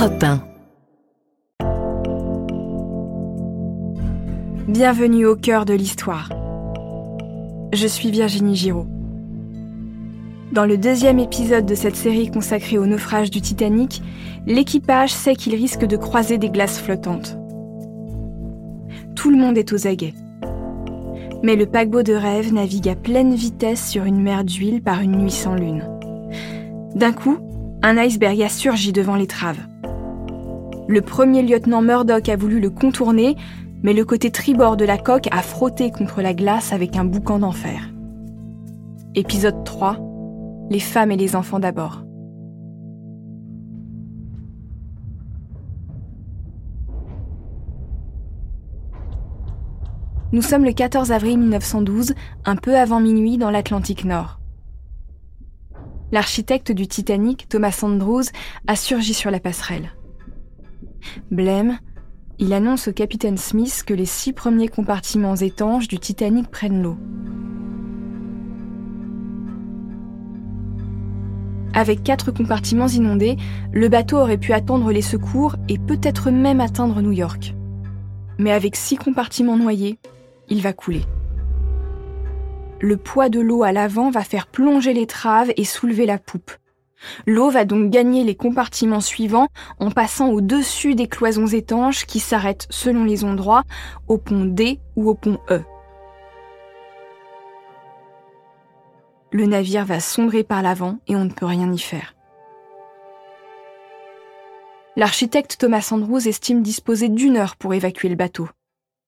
Europe 1. Bienvenue au cœur de l'histoire. Je suis Virginie Giraud. Dans le deuxième épisode de cette série consacrée au naufrage du Titanic, l'équipage sait qu'il risque de croiser des glaces flottantes. Tout le monde est aux aguets. Mais le paquebot de rêve navigue à pleine vitesse sur une mer d'huile par une nuit sans lune. D'un coup, un iceberg a surgi devant l'étrave. Le premier lieutenant Murdoch a voulu le contourner, mais le côté tribord de la coque a frotté contre la glace avec un boucan d'enfer. Épisode 3 Les femmes et les enfants d'abord. Nous sommes le 14 avril 1912, un peu avant minuit dans l'Atlantique Nord. L'architecte du Titanic, Thomas Andrews, a surgi sur la passerelle. Blême, il annonce au capitaine Smith que les six premiers compartiments étanches du Titanic prennent l'eau. Avec quatre compartiments inondés, le bateau aurait pu attendre les secours et peut-être même atteindre New York. Mais avec six compartiments noyés, il va couler. Le poids de l'eau à l'avant va faire plonger l'étrave et soulever la poupe. L'eau va donc gagner les compartiments suivants en passant au-dessus des cloisons étanches qui s'arrêtent selon les endroits au pont D ou au pont E. Le navire va sombrer par l'avant et on ne peut rien y faire. L'architecte Thomas Andrews estime disposer d'une heure pour évacuer le bateau.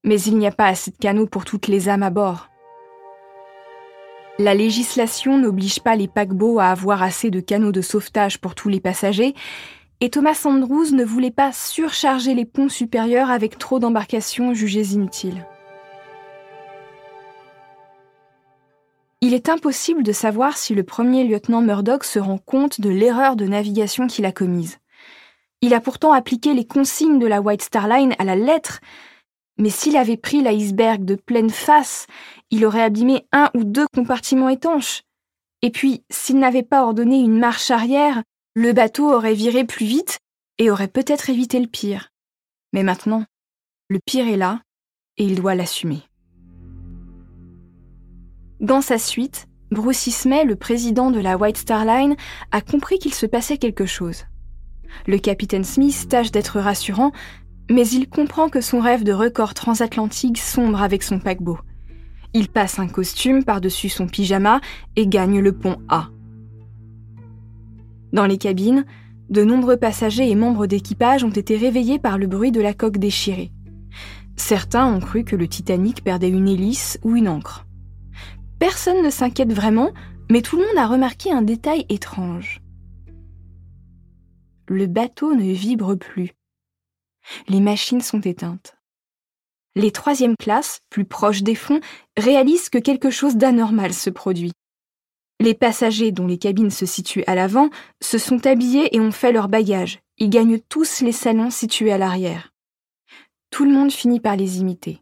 Mais il n'y a pas assez de canaux pour toutes les âmes à bord. La législation n'oblige pas les paquebots à avoir assez de canaux de sauvetage pour tous les passagers, et Thomas Andrews ne voulait pas surcharger les ponts supérieurs avec trop d'embarcations jugées inutiles. Il est impossible de savoir si le premier lieutenant Murdoch se rend compte de l'erreur de navigation qu'il a commise. Il a pourtant appliqué les consignes de la White Star Line à la lettre, mais s'il avait pris l'iceberg de pleine face, il aurait abîmé un ou deux compartiments étanches. Et puis, s'il n'avait pas ordonné une marche arrière, le bateau aurait viré plus vite et aurait peut-être évité le pire. Mais maintenant, le pire est là et il doit l'assumer. Dans sa suite, Bruce Ismay, le président de la White Star Line, a compris qu'il se passait quelque chose. Le capitaine Smith tâche d'être rassurant, mais il comprend que son rêve de record transatlantique sombre avec son paquebot. Il passe un costume par-dessus son pyjama et gagne le pont A. Dans les cabines, de nombreux passagers et membres d'équipage ont été réveillés par le bruit de la coque déchirée. Certains ont cru que le Titanic perdait une hélice ou une ancre. Personne ne s'inquiète vraiment, mais tout le monde a remarqué un détail étrange. Le bateau ne vibre plus. Les machines sont éteintes. Les troisièmes classes, plus proches des fonds, réalisent que quelque chose d'anormal se produit. Les passagers dont les cabines se situent à l'avant se sont habillés et ont fait leur bagage. Ils gagnent tous les salons situés à l'arrière. Tout le monde finit par les imiter.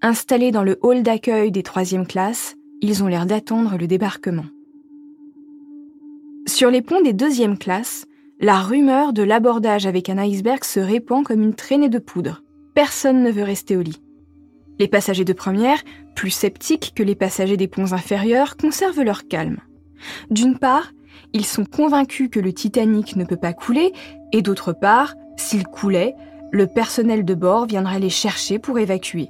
Installés dans le hall d'accueil des troisièmes classes, ils ont l'air d'attendre le débarquement. Sur les ponts des deuxièmes classes, la rumeur de l'abordage avec un iceberg se répand comme une traînée de poudre. Personne ne veut rester au lit. Les passagers de première, plus sceptiques que les passagers des ponts inférieurs, conservent leur calme. D'une part, ils sont convaincus que le Titanic ne peut pas couler, et d'autre part, s'il coulait, le personnel de bord viendrait les chercher pour évacuer.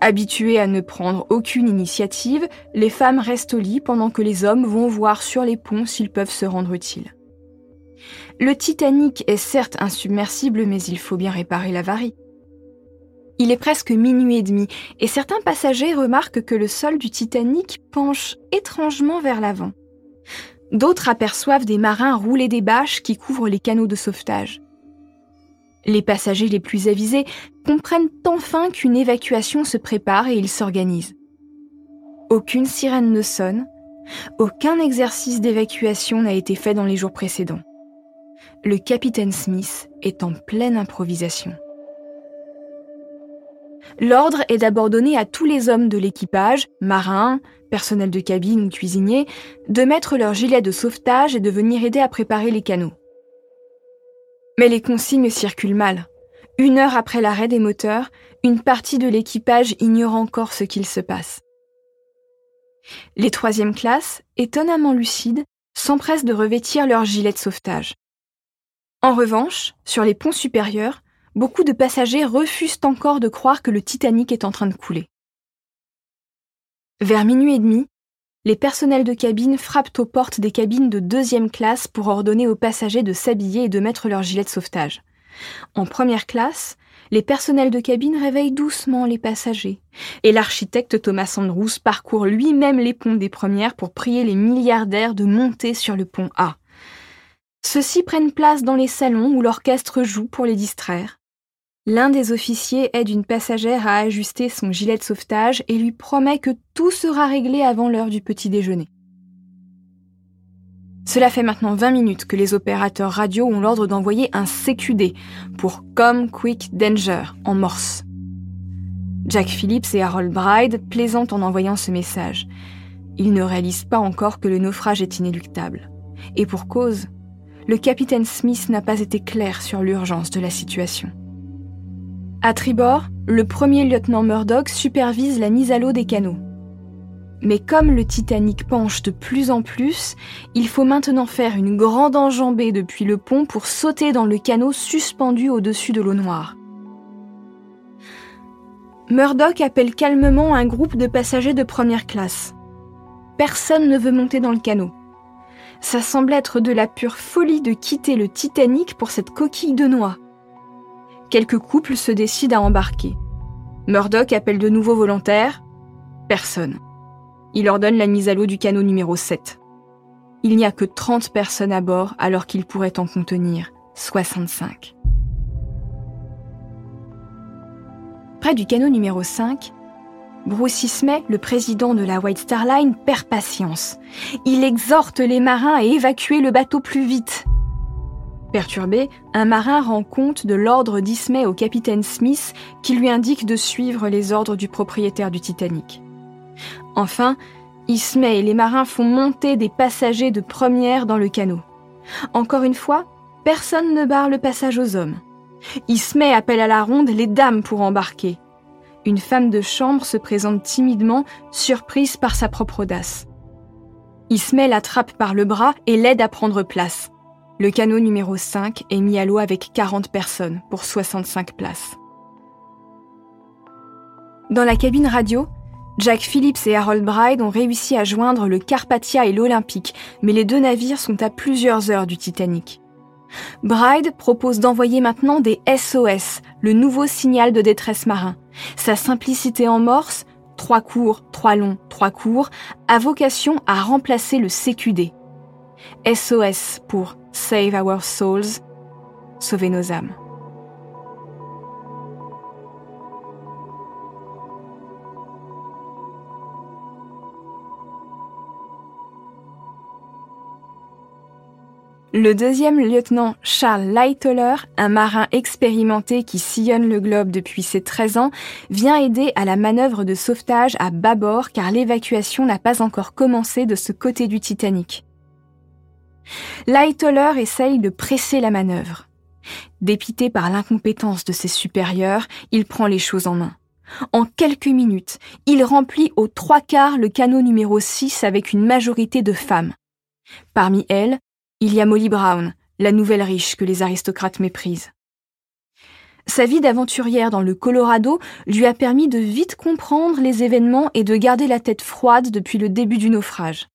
Habitués à ne prendre aucune initiative, les femmes restent au lit pendant que les hommes vont voir sur les ponts s'ils peuvent se rendre utiles. Le Titanic est certes insubmersible, mais il faut bien réparer l'avarie. Il est presque minuit et demi, et certains passagers remarquent que le sol du Titanic penche étrangement vers l'avant. D'autres aperçoivent des marins rouler des bâches qui couvrent les canaux de sauvetage. Les passagers les plus avisés comprennent enfin qu'une évacuation se prépare et ils s'organisent. Aucune sirène ne sonne, aucun exercice d'évacuation n'a été fait dans les jours précédents le capitaine Smith est en pleine improvisation. L'ordre est d'abord donné à tous les hommes de l'équipage, marins, personnel de cabine ou cuisiniers, de mettre leur gilet de sauvetage et de venir aider à préparer les canaux. Mais les consignes circulent mal. Une heure après l'arrêt des moteurs, une partie de l'équipage ignore encore ce qu'il se passe. Les troisième classes, étonnamment lucides, s'empressent de revêtir leurs gilets de sauvetage. En revanche, sur les ponts supérieurs, beaucoup de passagers refusent encore de croire que le Titanic est en train de couler. Vers minuit et demi, les personnels de cabine frappent aux portes des cabines de deuxième classe pour ordonner aux passagers de s'habiller et de mettre leurs gilets de sauvetage. En première classe, les personnels de cabine réveillent doucement les passagers, et l'architecte Thomas Andrews parcourt lui-même les ponts des premières pour prier les milliardaires de monter sur le pont A. Ceux-ci prennent place dans les salons où l'orchestre joue pour les distraire. L'un des officiers aide une passagère à ajuster son gilet de sauvetage et lui promet que tout sera réglé avant l'heure du petit déjeuner. Cela fait maintenant 20 minutes que les opérateurs radio ont l'ordre d'envoyer un CQD pour Come Quick Danger en morse. Jack Phillips et Harold Bride plaisantent en envoyant ce message. Ils ne réalisent pas encore que le naufrage est inéluctable. Et pour cause, le capitaine Smith n'a pas été clair sur l'urgence de la situation. À tribord, le premier lieutenant Murdoch supervise la mise à l'eau des canaux. Mais comme le Titanic penche de plus en plus, il faut maintenant faire une grande enjambée depuis le pont pour sauter dans le canot suspendu au-dessus de l'eau noire. Murdoch appelle calmement un groupe de passagers de première classe. Personne ne veut monter dans le canot. Ça semble être de la pure folie de quitter le Titanic pour cette coquille de noix. Quelques couples se décident à embarquer. Murdoch appelle de nouveaux volontaires. Personne. Il ordonne la mise à l'eau du canot numéro 7. Il n'y a que 30 personnes à bord alors qu'il pourrait en contenir 65. Près du canot numéro 5, Bruce Ismay, le président de la White Star Line, perd patience. Il exhorte les marins à évacuer le bateau plus vite. Perturbé, un marin rend compte de l'ordre d'Ismay au capitaine Smith qui lui indique de suivre les ordres du propriétaire du Titanic. Enfin, Ismay et les marins font monter des passagers de première dans le canot. Encore une fois, personne ne barre le passage aux hommes. Ismay appelle à la ronde les dames pour embarquer. Une femme de chambre se présente timidement, surprise par sa propre audace. Ismay l'attrape par le bras et l'aide à prendre place. Le canot numéro 5 est mis à l'eau avec 40 personnes pour 65 places. Dans la cabine radio, Jack Phillips et Harold Bride ont réussi à joindre le Carpathia et l'Olympique, mais les deux navires sont à plusieurs heures du Titanic. Bride propose d'envoyer maintenant des SOS, le nouveau signal de détresse marin. Sa simplicité en morse, trois courts, trois longs, trois courts, a vocation à remplacer le CQD. SOS pour Save Our Souls, sauver nos âmes. Le deuxième lieutenant Charles Lightoller, un marin expérimenté qui sillonne le globe depuis ses 13 ans, vient aider à la manœuvre de sauvetage à bâbord car l'évacuation n'a pas encore commencé de ce côté du Titanic. Lightoller essaye de presser la manœuvre. Dépité par l'incompétence de ses supérieurs, il prend les choses en main. En quelques minutes, il remplit aux trois quarts le canot numéro 6 avec une majorité de femmes. Parmi elles, il y a Molly Brown, la nouvelle riche que les aristocrates méprisent. Sa vie d'aventurière dans le Colorado lui a permis de vite comprendre les événements et de garder la tête froide depuis le début du naufrage.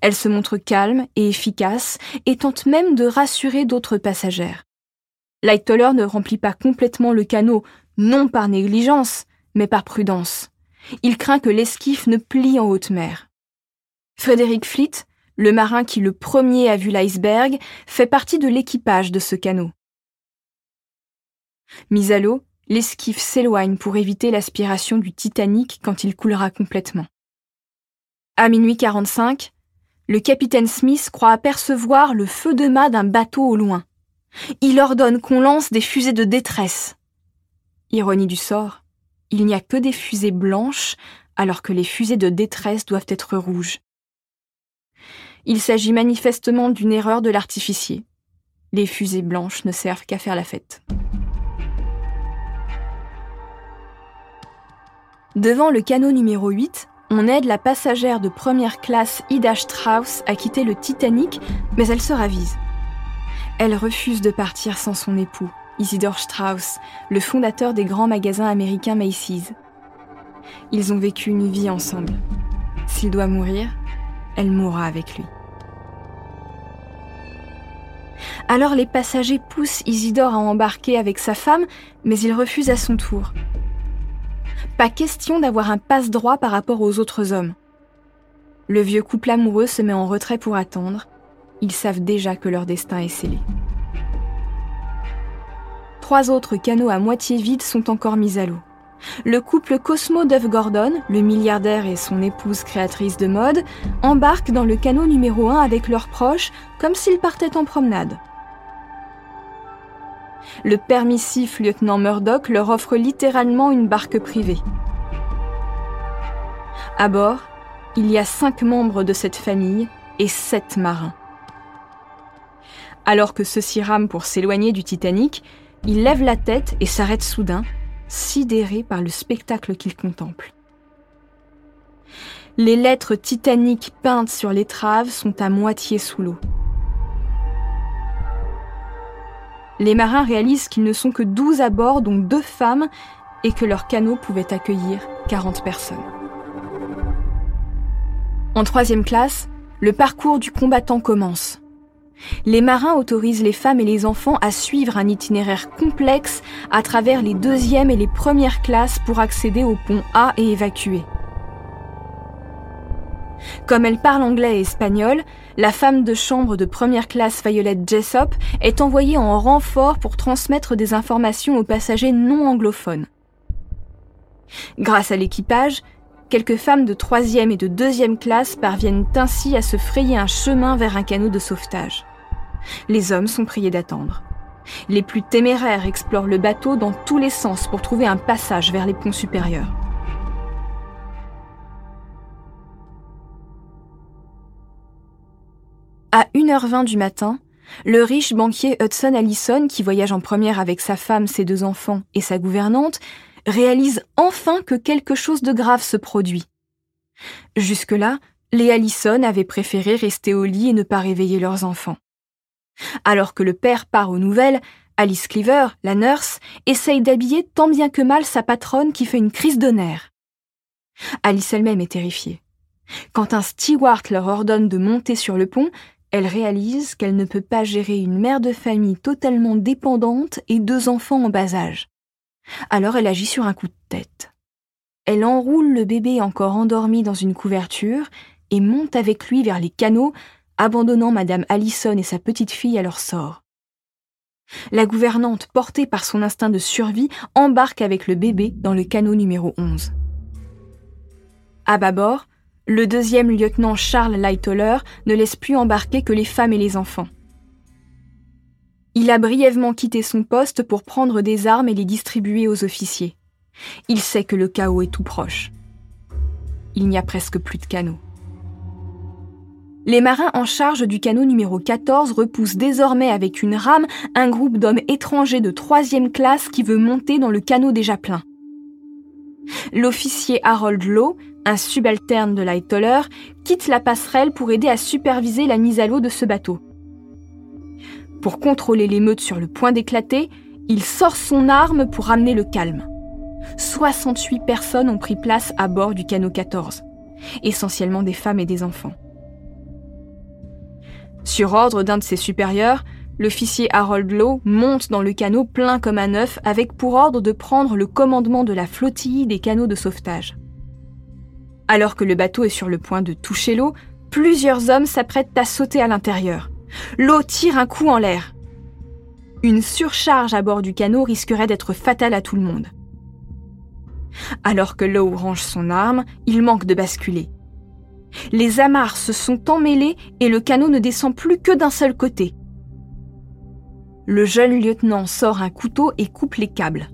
Elle se montre calme et efficace et tente même de rassurer d'autres passagères. Lightoller ne remplit pas complètement le canot, non par négligence, mais par prudence. Il craint que l'esquif ne plie en haute mer. Frédéric Fleet, le marin qui le premier a vu l'iceberg fait partie de l'équipage de ce canot. Mis à l'eau, l'esquif s'éloigne pour éviter l'aspiration du Titanic quand il coulera complètement. À minuit 45, le capitaine Smith croit apercevoir le feu de mât d'un bateau au loin. Il ordonne qu'on lance des fusées de détresse. Ironie du sort, il n'y a que des fusées blanches alors que les fusées de détresse doivent être rouges. Il s'agit manifestement d'une erreur de l'artificier. Les fusées blanches ne servent qu'à faire la fête. Devant le canot numéro 8, on aide la passagère de première classe Ida Strauss à quitter le Titanic, mais elle se ravise. Elle refuse de partir sans son époux, Isidore Strauss, le fondateur des grands magasins américains Macy's. Ils ont vécu une vie ensemble. S'il doit mourir, elle mourra avec lui. Alors les passagers poussent Isidore à embarquer avec sa femme, mais il refuse à son tour. Pas question d'avoir un passe-droit par rapport aux autres hommes. Le vieux couple amoureux se met en retrait pour attendre. Ils savent déjà que leur destin est scellé. Trois autres canots à moitié vides sont encore mis à l'eau. Le couple Cosmo Dove Gordon, le milliardaire et son épouse créatrice de mode, embarquent dans le canot numéro 1 avec leurs proches comme s'ils partaient en promenade. Le permissif lieutenant Murdoch leur offre littéralement une barque privée. À bord, il y a cinq membres de cette famille et sept marins. Alors que ceux-ci rament pour s'éloigner du Titanic, ils lèvent la tête et s'arrêtent soudain, sidérés par le spectacle qu'ils contemplent. Les lettres titaniques peintes sur l'étrave sont à moitié sous l'eau. Les marins réalisent qu'ils ne sont que 12 à bord, dont deux femmes, et que leur canot pouvait accueillir 40 personnes. En troisième classe, le parcours du combattant commence. Les marins autorisent les femmes et les enfants à suivre un itinéraire complexe à travers les deuxièmes et les premières classes pour accéder au pont A et évacuer. Comme elle parle anglais et espagnol, la femme de chambre de première classe Violet Jessop est envoyée en renfort pour transmettre des informations aux passagers non anglophones. Grâce à l'équipage, quelques femmes de troisième et de deuxième classe parviennent ainsi à se frayer un chemin vers un canot de sauvetage. Les hommes sont priés d'attendre. Les plus téméraires explorent le bateau dans tous les sens pour trouver un passage vers les ponts supérieurs. À 1h20 du matin, le riche banquier Hudson Allison, qui voyage en première avec sa femme, ses deux enfants et sa gouvernante, réalise enfin que quelque chose de grave se produit. Jusque-là, les Allison avaient préféré rester au lit et ne pas réveiller leurs enfants. Alors que le père part aux nouvelles, Alice Cleaver, la nurse, essaye d'habiller tant bien que mal sa patronne qui fait une crise nerfs. Alice elle-même est terrifiée. Quand un steward leur ordonne de monter sur le pont, elle réalise qu'elle ne peut pas gérer une mère de famille totalement dépendante et deux enfants en bas âge. Alors elle agit sur un coup de tête. Elle enroule le bébé encore endormi dans une couverture et monte avec lui vers les canaux, abandonnant Madame Allison et sa petite fille à leur sort. La gouvernante, portée par son instinct de survie, embarque avec le bébé dans le canot numéro 11. À bâbord, le deuxième lieutenant Charles Lightoller ne laisse plus embarquer que les femmes et les enfants. Il a brièvement quitté son poste pour prendre des armes et les distribuer aux officiers. Il sait que le chaos est tout proche. Il n'y a presque plus de canaux. Les marins en charge du canot numéro 14 repoussent désormais avec une rame un groupe d'hommes étrangers de troisième classe qui veut monter dans le canot déjà plein. L'officier Harold Lowe un subalterne de Lightoller, quitte la passerelle pour aider à superviser la mise à l'eau de ce bateau. Pour contrôler l'émeute sur le point d'éclater, il sort son arme pour ramener le calme. 68 personnes ont pris place à bord du canot 14, essentiellement des femmes et des enfants. Sur ordre d'un de ses supérieurs, l'officier Harold Lowe monte dans le canot plein comme un œuf avec pour ordre de prendre le commandement de la flottille des canots de sauvetage. Alors que le bateau est sur le point de toucher l'eau, plusieurs hommes s'apprêtent à sauter à l'intérieur. L'eau tire un coup en l'air. Une surcharge à bord du canot risquerait d'être fatale à tout le monde. Alors que Lowe range son arme, il manque de basculer. Les amarres se sont emmêlées et le canot ne descend plus que d'un seul côté. Le jeune lieutenant sort un couteau et coupe les câbles.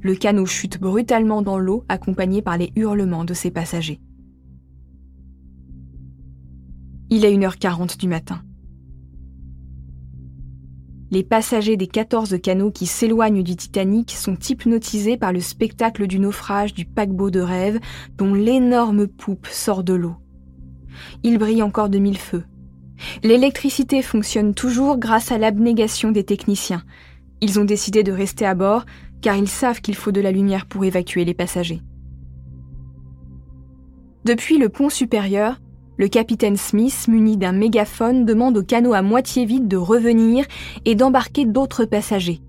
Le canot chute brutalement dans l'eau accompagné par les hurlements de ses passagers. Il est 1h40 du matin. Les passagers des 14 canaux qui s'éloignent du Titanic sont hypnotisés par le spectacle du naufrage du paquebot de rêve dont l'énorme poupe sort de l'eau. Il brille encore de mille feux. L'électricité fonctionne toujours grâce à l'abnégation des techniciens. Ils ont décidé de rester à bord car ils savent qu'il faut de la lumière pour évacuer les passagers. Depuis le pont supérieur, le capitaine Smith, muni d'un mégaphone, demande au canot à moitié vide de revenir et d'embarquer d'autres passagers.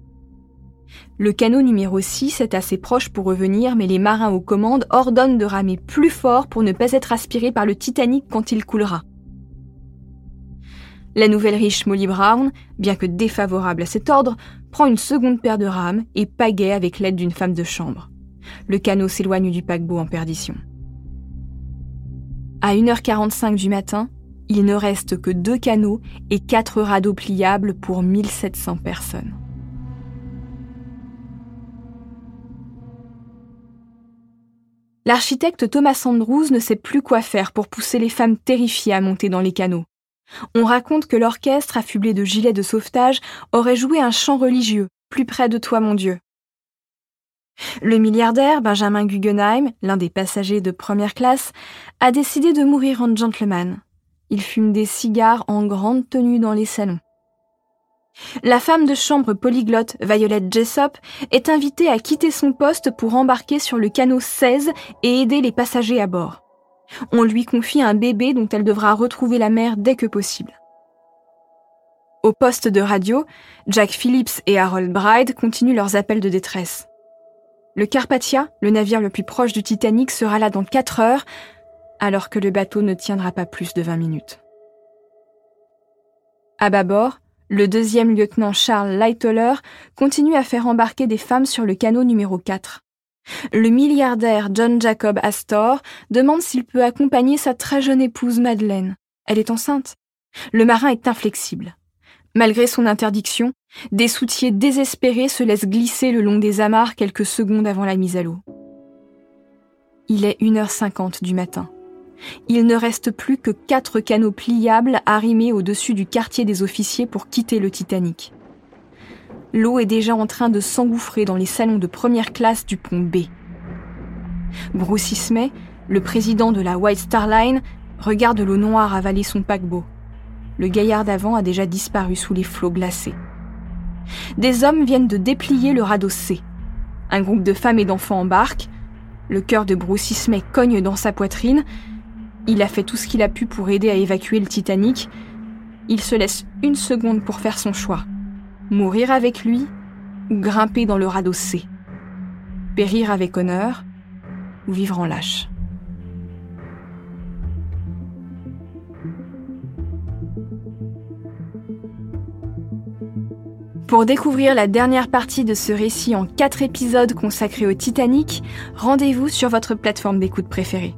Le canot numéro 6 est assez proche pour revenir, mais les marins aux commandes ordonnent de ramer plus fort pour ne pas être aspirés par le Titanic quand il coulera. La nouvelle riche Molly Brown, bien que défavorable à cet ordre, prend une seconde paire de rames et pagaie avec l'aide d'une femme de chambre. Le canot s'éloigne du paquebot en perdition. À 1h45 du matin, il ne reste que deux canots et quatre radeaux pliables pour 1700 personnes. L'architecte Thomas Andrews ne sait plus quoi faire pour pousser les femmes terrifiées à monter dans les canaux. On raconte que l'orchestre, affublé de gilets de sauvetage, aurait joué un chant religieux, Plus près de toi, mon Dieu. Le milliardaire Benjamin Guggenheim, l'un des passagers de première classe, a décidé de mourir en gentleman. Il fume des cigares en grande tenue dans les salons. La femme de chambre polyglotte Violet Jessop est invitée à quitter son poste pour embarquer sur le canot 16 et aider les passagers à bord. On lui confie un bébé dont elle devra retrouver la mère dès que possible. Au poste de radio, Jack Phillips et Harold Bride continuent leurs appels de détresse. Le Carpathia, le navire le plus proche du Titanic, sera là dans 4 heures, alors que le bateau ne tiendra pas plus de 20 minutes. À bâbord, le deuxième lieutenant Charles Lightoller continue à faire embarquer des femmes sur le canot numéro 4. Le milliardaire John Jacob Astor demande s'il peut accompagner sa très jeune épouse Madeleine. Elle est enceinte. Le marin est inflexible. Malgré son interdiction, des soutiers désespérés se laissent glisser le long des amarres quelques secondes avant la mise à l'eau. Il est 1h50 du matin. Il ne reste plus que quatre canots pliables arrimés au-dessus du quartier des officiers pour quitter le Titanic. L'eau est déjà en train de s'engouffrer dans les salons de première classe du pont B. Bruce Ismay, le président de la White Star Line, regarde l'eau noire avaler son paquebot. Le gaillard d'avant a déjà disparu sous les flots glacés. Des hommes viennent de déplier le radeau C. Un groupe de femmes et d'enfants embarque. Le cœur de Bruce Ismay cogne dans sa poitrine. Il a fait tout ce qu'il a pu pour aider à évacuer le Titanic. Il se laisse une seconde pour faire son choix. Mourir avec lui ou grimper dans le radeau C Périr avec honneur ou vivre en lâche Pour découvrir la dernière partie de ce récit en quatre épisodes consacrés au Titanic, rendez-vous sur votre plateforme d'écoute préférée.